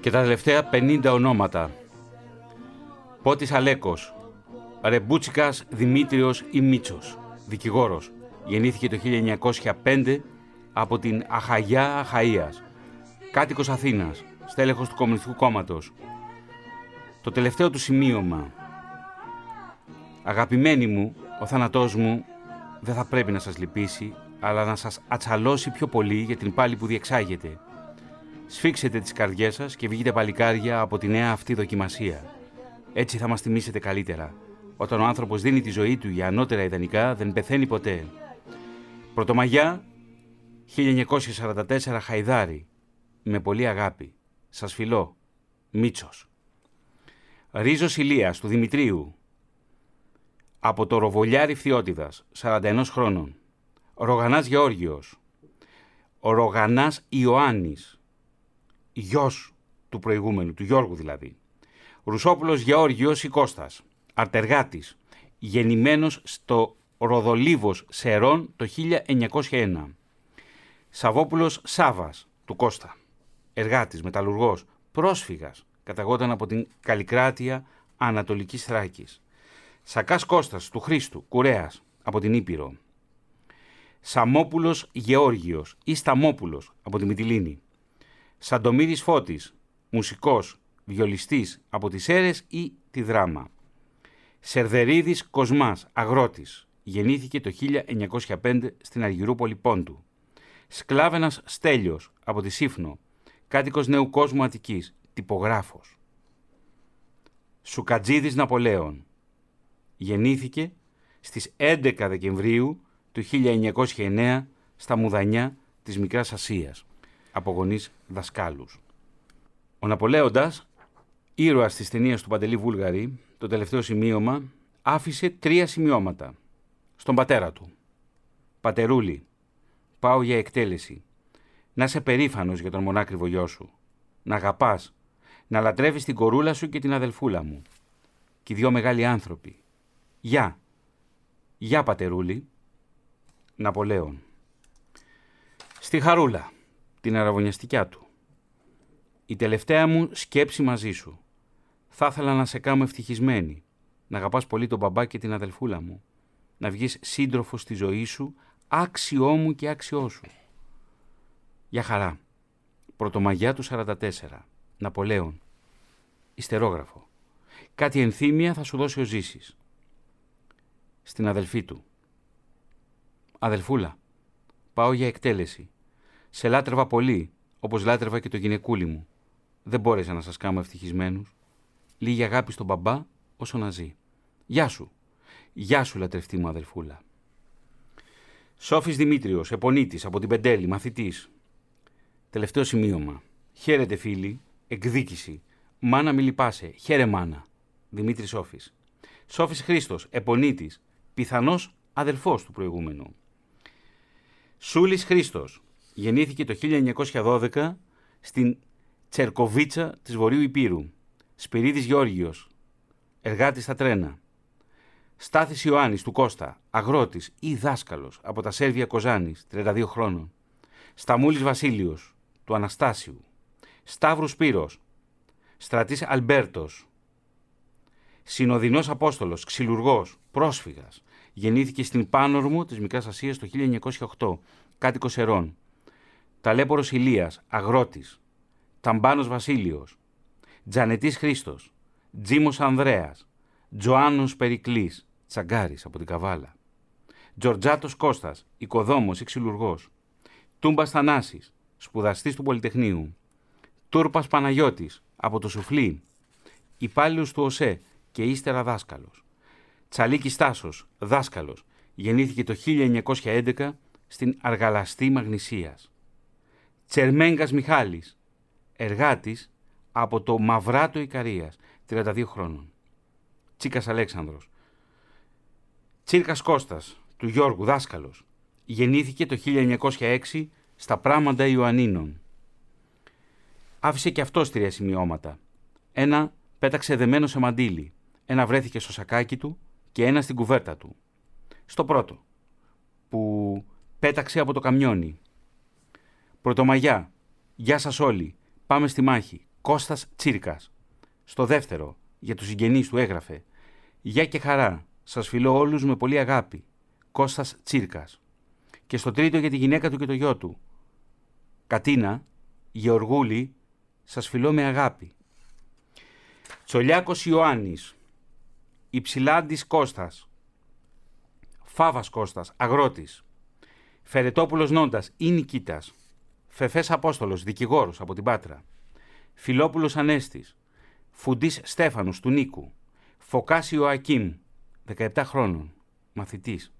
Και τα τελευταία 50 ονόματα. Πότης Αλέκος, Ρεμπούτσικας Δημήτριος ή Μίτσος, δικηγόρος. Γεννήθηκε το 1905 από την Αχαγιά Αχαΐας. Κάτοικος Αθήνας, στέλεχος του Κομμουνιστικού Κόμματος. Το τελευταίο του σημείωμα. Αγαπημένοι μου, ο θάνατός μου δεν θα πρέπει να σας λυπήσει, αλλά να σας ατσαλώσει πιο πολύ για την πάλη που διεξάγεται. Σφίξετε τις καρδιές σας και βγείτε παλικάρια από τη νέα αυτή δοκιμασία. Έτσι θα μας τιμήσετε καλύτερα. Όταν ο άνθρωπος δίνει τη ζωή του για ανώτερα ιδανικά, δεν πεθαίνει ποτέ. Πρωτομαγιά, 1944 Χαϊδάρι. Με πολύ αγάπη. Σας φιλώ. Μίτσος. Ρίζος Ηλίας του Δημητρίου. Από το Ροβολιάρι Φθιώτιδας, 41 χρόνων. Ρογανάς Γεώργιος. Ο Ρογανάς Ιωάννης. Γιος του προηγούμενου, του Γιώργου δηλαδή. Ρουσόπουλος Γεώργιος ή Κώστας. Αρτεργάτης. Γεννημένος στο Ροδολίβος Σερών το 1901. Σαββόπουλος Σάβας του Κώστα. Εργάτης, μεταλλουργός, πρόσφυγας. Καταγόταν από την Καλλικράτεια Ανατολικής Θράκης. Σακάς Κώστας του Χρήστου, Κουρέας, από την Ήπειρο. Σαμόπουλος Γεώργιος ή Σταμόπουλος από τη Μυτιλίνη. Σαντομίδης Φώτης, μουσικός, βιολιστής από τις Σέρες ή τη Δράμα. Σερδερίδης Κοσμάς, αγρότης. Γεννήθηκε το 1905 στην Αργυρούπολη Πόντου. Σκλάβενας Στέλιος από τη Σύφνο, κάτοικος νέου κόσμου Αττικής, τυπογράφος. Σουκατζίδης Ναπολέων. Γεννήθηκε στις 11 Δεκεμβρίου του 1909 στα Μουδανιά της Μικράς Ασίας, από γονείς δασκάλους. Ο Ναπολέοντας, ήρωας της ταινίας του Παντελή Βούλγαρη, το τελευταίο σημείωμα, άφησε τρία σημειώματα στον πατέρα του. «Πατερούλη, πάω για εκτέλεση. Να είσαι περήφανος για τον μονάκριβο γιο σου. Να αγαπάς. Να λατρεύεις την κορούλα σου και την αδελφούλα μου. Και οι δυο μεγάλοι άνθρωποι. Γεια. Γεια πατερούλη. Ναπολέον. Στη χαρούλα. Την αραβωνιαστικιά του. Η τελευταία μου σκέψη μαζί σου. Θα ήθελα να σε κάνω ευτυχισμένη. Να αγαπάς πολύ τον μπαμπά και την αδελφούλα μου. Να βγεις σύντροφος στη ζωή σου, άξιό μου και άξιό σου. Για χαρά. Πρωτομαγιά του 44. Ναπολέον. Ιστερόγραφο. Κάτι ενθύμια θα σου δώσει ο Ζήσης. Στην αδελφή του. Αδελφούλα, πάω για εκτέλεση. Σε λάτρευα πολύ, όπως λάτρευα και το γυναικούλι μου. Δεν μπόρεσα να σας κάνω ευτυχισμένους. Λίγη αγάπη στον μπαμπά όσο να ζει. Γεια σου. Γεια σου λατρευτή μου αδελφούλα. Σόφης Δημήτριος, επονίτης, από την Πεντέλη, μαθητής. Τελευταίο σημείωμα. Χαίρετε φίλοι, εκδίκηση. Μάνα μη λυπάσαι, χαίρε μάνα. Δημήτρης Σόφης. Σόφης Χρήστος, επονίτης, πιθανός αδελφός του προηγούμενου. Σούλης Χρήστος, γεννήθηκε το 1912 στην Τσερκοβίτσα της Βορείου Υπήρου. Σπυρίδης Γεώργιος, εργάτης στα τρένα. Στάθης Ιωάννης του Κώστα, αγρότης ή δάσκαλος από τα Σέρβια Κοζάνης, 32 χρόνων. Σταμούλης Βασίλειος, του Αναστάσιου. Σταύρου Σπύρος, στρατής Αλμπέρτος. Συνοδεινός Απόστολος, ξυλουργός, πρόσφυγας. Γεννήθηκε στην Πάνορμο της Μικράς Ασίας το 1908, κάτοικος Ερών. Ταλέπορος Ηλίας, αγρότης. Ταμπάνος Βασίλειος. Τζανετής Χρήστος. Τζίμος Ανδρέας. Τζοάνος Περικλής, τσαγκάρης από την Καβάλα. Τζορτζάτος Κώστας, οικοδόμος ή ξυλουργός. Τούμπας Θανάσης, σπουδαστής του Πολυτεχνείου. Τούρπας Παναγιώτης, από το Σουφλί. Υπάλληλος του ΟΣΕ και ύστερα δάσκαλος. Τσαλίκης Τάσος, δάσκαλος. Γεννήθηκε το 1911 στην Αργαλαστή Μαγνησίας. Τσερμέγκας Μιχάλης, εργάτης από το Μαυράτο Ικαρίας, 32 χρόνων. Τσίκας Αλέξανδρος. Τσίρκας Κώστας, του Γιώργου, δάσκαλος. Γεννήθηκε το 1906 στα πράματα Ιωαννίνων. Άφησε και αυτός τρία σημειώματα. Ένα πέταξε δεμένο σε μαντίλι, ένα βρέθηκε στο σακάκι του και ένα στην κουβέρτα του. Στο πρώτο, που πέταξε από το καμιόνι. Πρωτομαγιά, γεια σας όλοι, πάμε στη μάχη, Κώστας Τσίρκας. Στο δεύτερο, για τους συγγενείς του έγραφε. «Γεια και χαρά, σας φιλώ όλους με πολύ αγάπη, Κώστας Τσίρκας». Και στο τρίτο για τη γυναίκα του και το γιο του. «Κατίνα, Γεωργούλη, σας φιλώ με αγάπη». Τσολιάκος Ιωάννης, Υψηλάντης Κώστας, Φάβας Κώστας, αγρότης, Φερετόπουλος Νόντας ή Νικήτας, Φεφές Απόστολος, δικηγόρος από την Πάτρα, Φιλόπουλος Ανέστης, Φουντής Στέφανος του Νίκου, Φωκάσιο Ακίμ, 17 χρόνων, μαθητής,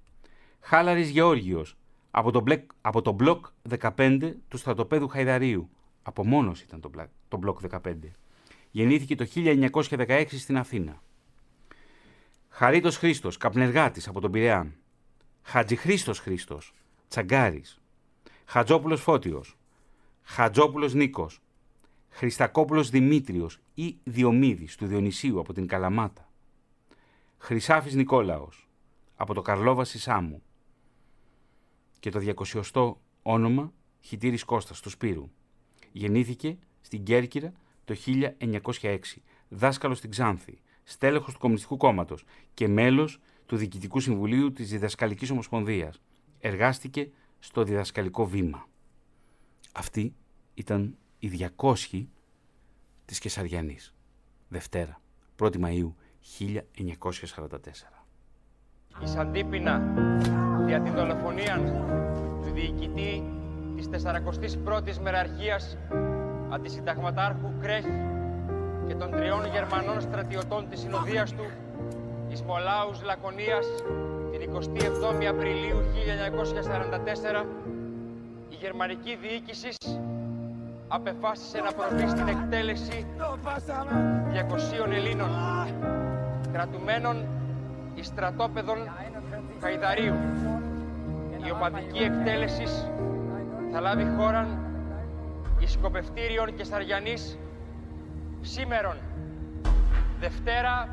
Χάλαρης Γεώργιος, από το, μπλεκ, από το μπλοκ 15 του στρατοπέδου Χαϊδαρίου. Από μόνος ήταν το, το μπλοκ 15. Γεννήθηκε το 1916 στην Αθήνα. Χαρίτος Χρήστος, καπνεργάτης από τον Πειραιά. Χατζηχρήστος Χρήστος, τσαγκάρης. Χατζόπουλος Φώτιος. Χατζόπουλος Νίκος. Χριστακόπουλος Δημήτριος ή Διομήδης του Διονυσίου από την Καλαμάτα. Χρυσάφης Νικόλαος από το Καρλόβαση Σάμου και το 200 όνομα Χιτήρης Κώστας του Σπύρου. Γεννήθηκε στην Κέρκυρα το 1906, δάσκαλος στην Ξάνθη, στέλεχος του Κομμουνιστικού Κόμματος και μέλος του Διοικητικού Συμβουλίου της Διδασκαλικής Ομοσπονδίας. Εργάστηκε στο διδασκαλικό βήμα. Αυτή ήταν οι 200 της Κεσαριανής. Δευτέρα, 1η Μαΐου 1944. Η Σαντίπινα για την δολοφονία του διοικητή της 41ης Μεραρχίας αντισυνταγματάρχου Κρέχ και των τριών Γερμανών στρατιωτών της συνοδείας του Ισμολάους Λακωνίας την 27η Απριλίου 1944 η γερμανική διοίκησης απεφάσισε να προβεί στην εκτέλεση 200 Ελλήνων κρατουμένων εις στρατόπεδων Χαϊδαρίου. Η οπαδική εκτέλεσης θα λάβει χώρα εις σκοπευτήριον και Σαριανής Σήμερον, Δευτέρα,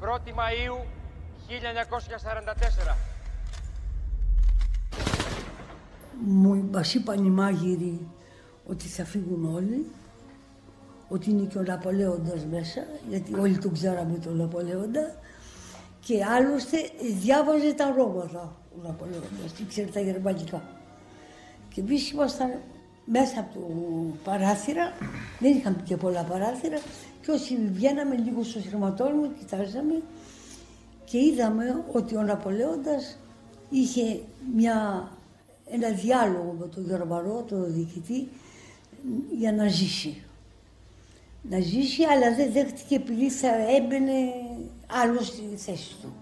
1η Μαΐου 1944. Μου μας είπαν οι μάγειροι ότι θα φύγουν όλοι, ότι είναι και ο Ναπολέοντας μέσα, γιατί όλοι τον ξέραμε τον Ναπολέοντα, και άλλωστε διάβαζε τα ρώματα ο Ναπολέοντας, τι ξέρει τα γερμανικά. Και εμείς ήμασταν μέσα από το παράθυρα, δεν είχαμε και πολλά παράθυρα, και όσοι βγαίναμε λίγο στο σειρματόρμο, κοιτάζαμε και είδαμε ότι ο Ναπολέοντας είχε μια, ένα διάλογο με τον Γερμανό, τον διοικητή, για να ζήσει. Να ζήσει, αλλά δεν δέχτηκε επειδή θα έμπαινε άλλο στη θέση του.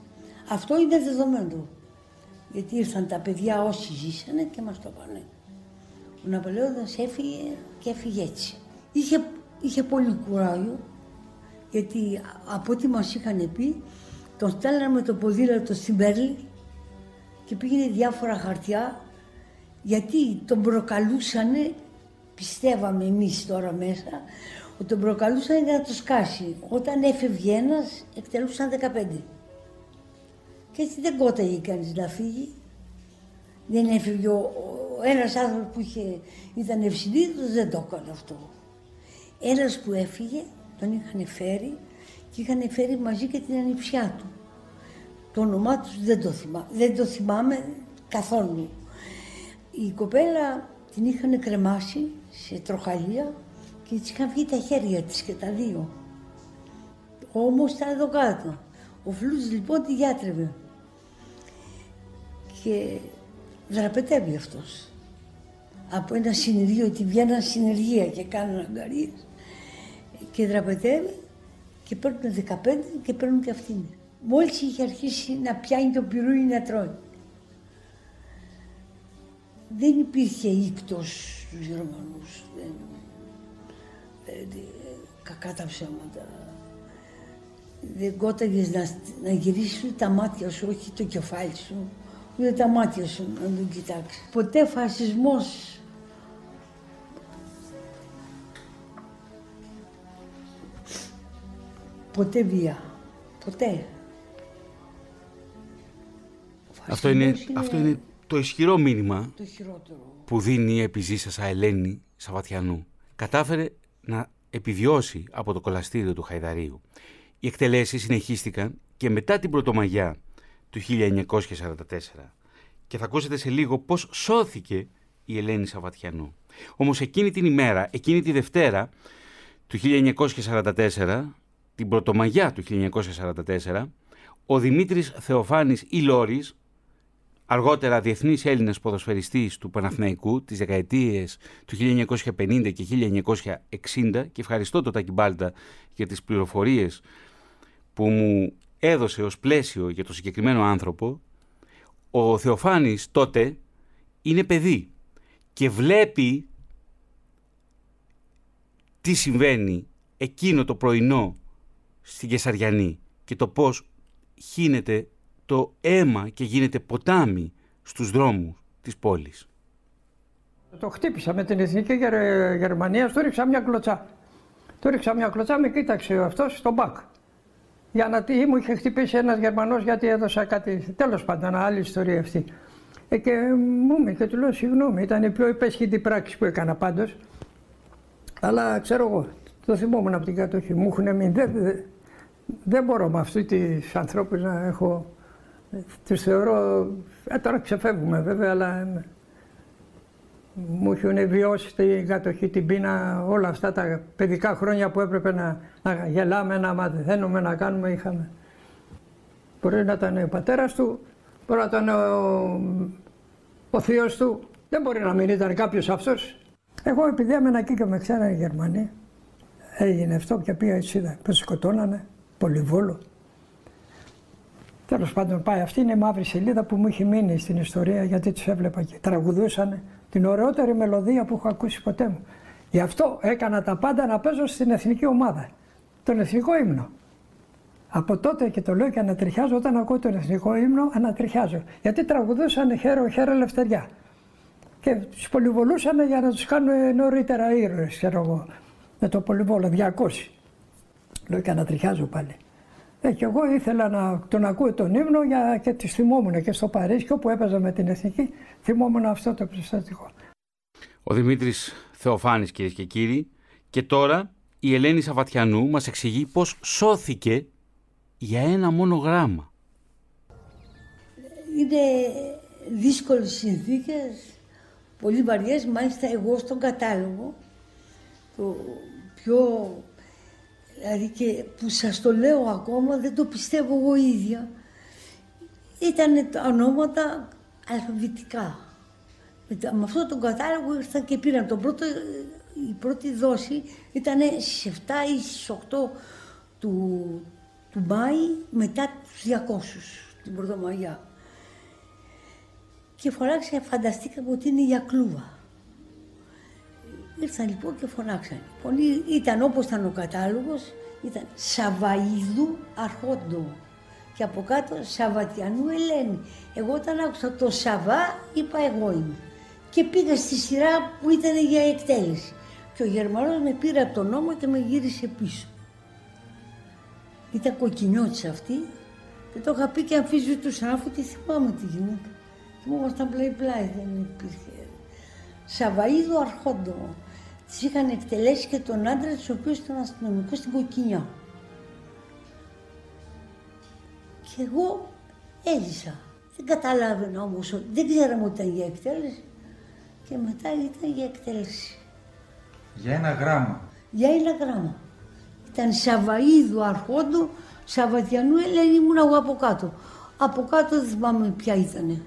Αυτό είναι δεδομένο. Γιατί ήρθαν τα παιδιά όσοι ζήσανε και μας το πάνε. Ο Ναπολέοντας έφυγε και έφυγε έτσι. Είχε, είχε πολύ κουράγιο, γιατί από ό,τι μας είχαν πει, τον στέλνανε με το ποδήλατο στην Πέρλη και πήγαινε διάφορα χαρτιά, γιατί τον προκαλούσανε, πιστεύαμε εμείς τώρα μέσα, ότι τον προκαλούσαν για να το σκάσει. Όταν έφευγε ένας, εκτελούσαν 15. Και έτσι δεν κόταγε κανείς να φύγει. Δεν έφυγε ο, ένας άνθρωπος που είχε, ήταν ευσυνείδητος, δεν το έκανε αυτό. Ένας που έφυγε, τον είχαν φέρει και είχαν φέρει μαζί και την ανιψιά του. Το όνομά τους δεν το, θυμά, δεν το θυμάμαι καθόλου. Η κοπέλα την είχαν κρεμάσει σε τροχαλία και της είχαν βγει τα χέρια της και τα δύο. Όμως ήταν εδώ κάτω. Ο Φλούς λοιπόν τη διάτρευε. Και δραπετεύει αυτός. Από ένα συνεργείο, τη βγαίναν συνεργεία και κάνουν αγκαρίες και δραπετεύει και παίρνουν 15 και παίρνουν και αυτήν. Μόλις είχε αρχίσει να πιάνει το πυρούνι να τρώει. Δεν υπήρχε ίκτος στους Ρωμανούς. Δεν... Δεν... Κακά τα ψέματα. Δεν κόταγες να, να γυρίσεις τα μάτια σου, όχι το κεφάλι σου ούτε τα μάτια σου να τον κοιτάξεις. Ποτέ φασισμός Ποτέ βία. Ποτέ. Αυτό είναι, αυτό είναι το ισχυρό μήνυμα το χειρότερο. που δίνει η επιζήσασα Ελένη Σαββατιανού. Κατάφερε να επιβιώσει από το κολαστήριο του Χαϊδαρίου. Οι εκτελέσεις συνεχίστηκαν και μετά την Πρωτομαγιά του 1944 και θα ακούσετε σε λίγο πώς σώθηκε η Ελένη Σαββατιανού. Όμως εκείνη την ημέρα, εκείνη τη Δευτέρα του 1944, την Πρωτομαγιά του 1944, ο Δημήτρης Θεοφάνης Ηλόρης, αργότερα διεθνής Έλληνας ποδοσφαιριστής του Παναθηναϊκού τις δεκαετίες του 1950 και 1960 και ευχαριστώ τον Τάκη Μπάλτα για τις πληροφορίες που μου έδωσε ως πλαίσιο για το συγκεκριμένο άνθρωπο, ο Θεοφάνης τότε είναι παιδί και βλέπει τι συμβαίνει εκείνο το πρωινό στην Κεσαριανή και το πώς χύνεται το αίμα και γίνεται ποτάμι στους δρόμους της πόλης. Το χτύπησα με την Εθνική Γερμανία, του ρίξα μια κλωτσά. Του ρίξα μια κλωτσά, με κοίταξε αυτός στον μπακ για να τι μου είχε χτυπήσει ένας Γερμανός γιατί έδωσα κάτι, τέλος πάντων, άλλη ιστορία αυτή. Ε, και μου είπε και του λέω συγγνώμη, ήταν η πιο υπέσχητη πράξη που έκανα πάντως. Αλλά ξέρω εγώ, το θυμόμουν από την κατοχή. Μου έχουν μείνει. Δεν, δεν, μπορώ με αυτού τι ανθρώπους να έχω. Τους θεωρώ. Ε, τώρα ξεφεύγουμε βέβαια, αλλά μου έχουν βιώσει την κατοχή, την πείνα, όλα αυτά τα παιδικά χρόνια που έπρεπε να, να γελάμε, να μαθαίνουμε, να κάνουμε, είχαμε. Μπορεί να ήταν ο πατέρας του, μπορεί να ήταν ο, ο θείος του, δεν μπορεί να μην ήταν κάποιος αυτός. Εγώ επειδή έμενα εκεί και με ξέρανε οι Γερμανοί, έγινε αυτό και πήγα έτσι είδα, που σκοτώνανε, πολυβόλο. Τέλος πάντων πάει, αυτή είναι η μαύρη σελίδα που μου είχε μείνει στην ιστορία γιατί τους έβλεπα και τραγουδούσανε την ωραιότερη μελωδία που έχω ακούσει ποτέ μου. Γι' αυτό έκανα τα πάντα να παίζω στην εθνική ομάδα. Τον εθνικό ύμνο. Από τότε και το λέω και ανατριχιάζω, όταν ακούω τον εθνικό ύμνο, ανατριχιάζω. Γιατί τραγουδούσαν χέρο, χέρο ελευθεριά. Και τους πολυβολούσαν για να τους κάνουν νωρίτερα ήρωες, ξέρω εγώ. με το πολυβόλο 200. Λέω και ανατριχιάζω πάλι. Ε, και εγώ ήθελα να τον ακούω τον ύμνο για, και τη θυμόμουν και στο Παρίσι όπου έπαιζα με την Εθνική, θυμόμουν αυτό το περιστατικό. Ο Δημήτρης Θεοφάνης κυρίες και κύριοι και τώρα η Ελένη Σαββατιανού μας εξηγεί πώς σώθηκε για ένα μόνο γράμμα. Είναι δύσκολες συνθήκες, πολύ βαριές, μάλιστα εγώ στον κατάλογο, το πιο, δηλαδή και που σας το λέω ακόμα, δεν το πιστεύω εγώ ίδια, ήταν τα ονόματα αλφαβητικά. Με αυτό τον κατάλογο ήρθαν και πήραν τον πρώτο, η πρώτη δόση ήταν στις 7 ή στις 8 του, του Μάη μετά τους 200 την Πρωτομαγιά. Και φωνάξανε, φανταστήκαμε ότι είναι για κλούβα. Ήρθαν λοιπόν και φωνάξαν. Λοιπόν, ήταν όπως ήταν ο κατάλογος, ήταν Σαβαΐδου Αρχόντο και από κάτω Σαββατιανού Ελένη. Εγώ όταν άκουσα το Σαββά είπα εγώ είμαι. Και πήγα στη σειρά που ήταν για εκτέλεση. Και ο Γερμανός με πήρε από τον νόμο και με γύρισε πίσω. Ήταν κοκκινιώτης αυτή και το είχα πει και αμφισβητούσαν αφού τη θυμάμαι τη γυναίκα. Θυμόμασταν πλάι πλάι, δεν υπήρχε. Σαβαΐδο Αρχόντο. Τη είχαν εκτελέσει και τον άντρα της, ο οποίος ήταν αστυνομικός στην Κοκκινιά. Και εγώ έζησα. Δεν καταλάβαινα όμως, δεν ξέραμε ότι ήταν για εκτέλεση. Και μετά ήταν για εκτέλεση. Για ένα γράμμα. Για ένα γράμμα. Ήταν Σαβαΐδου Αρχόντου, Σαββατιανού Ελένη ήμουν εγώ από κάτω. Από κάτω δεν θυμάμαι ποια ήτανε.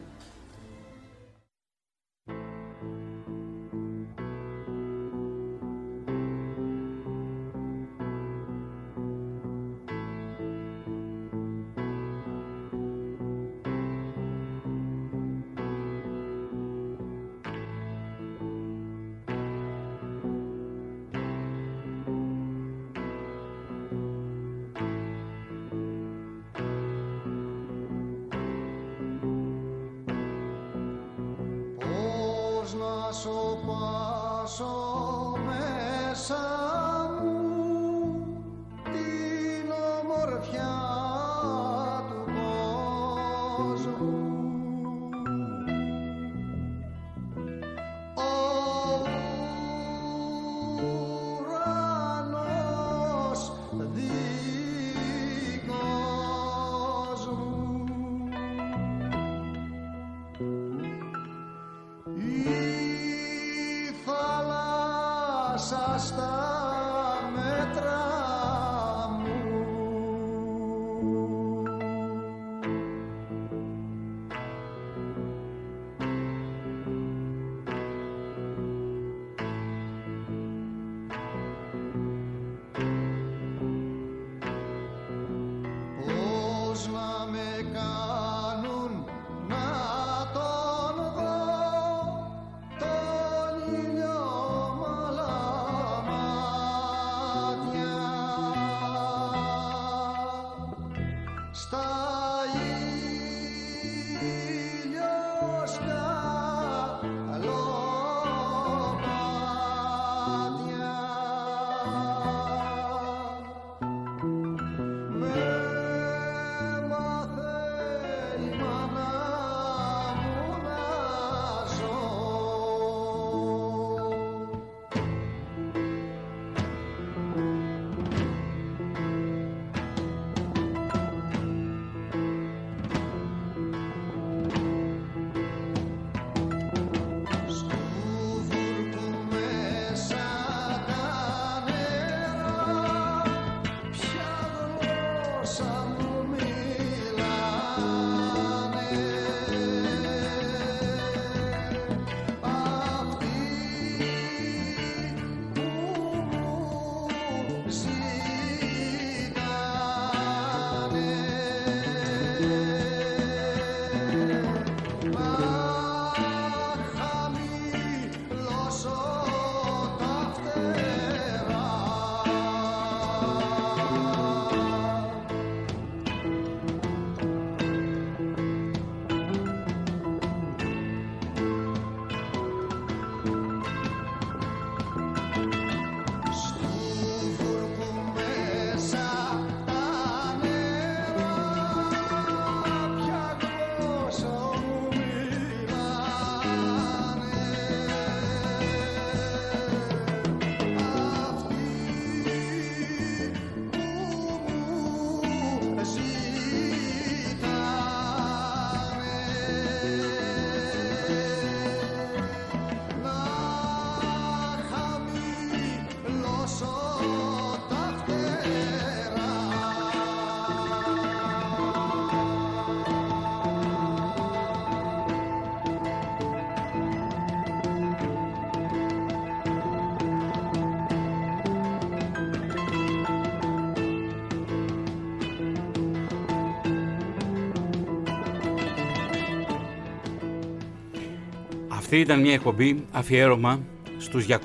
Αυτή ήταν μια εκπομπή αφιέρωμα στους 200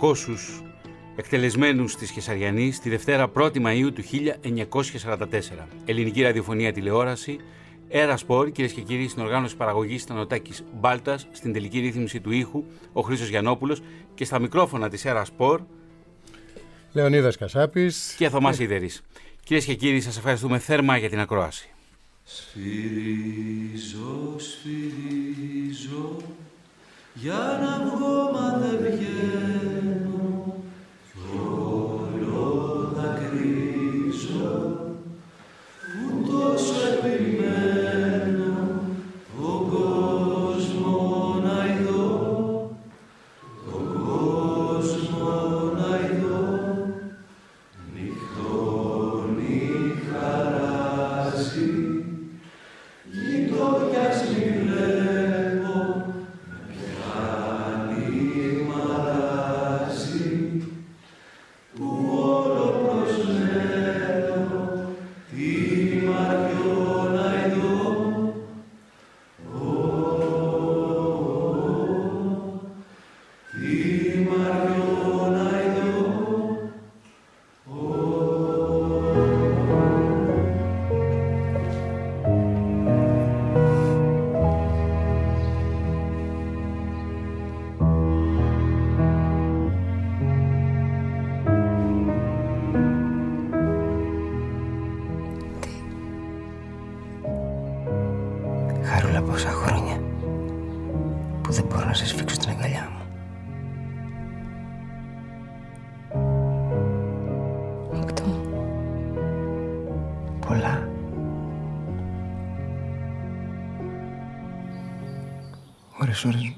εκτελεσμένους της Κεσαριανής τη Δευτέρα 1η Μαΐου του 1944. Ελληνική ραδιοφωνία τηλεόραση, Έρα Σπορ, κυρίες και κύριοι, στην οργάνωση παραγωγής ήταν ο Τάκης Μπάλτας, στην τελική ρύθμιση του ήχου ο Χρήσο Γιανόπουλο και στα μικρόφωνα της Έρα Σπορ. Λεωνίδας Κασάπης. Και Θωμάς Ιδερής. Κυρίες και κύριοι, σας ευχαριστούμε θέρμα για την ακρόαση. Σφυρίζω, σφυρίζω για να βγω μα δεν βγαίνω κι όλο δακρύζω που τόσο επιμένω profesores.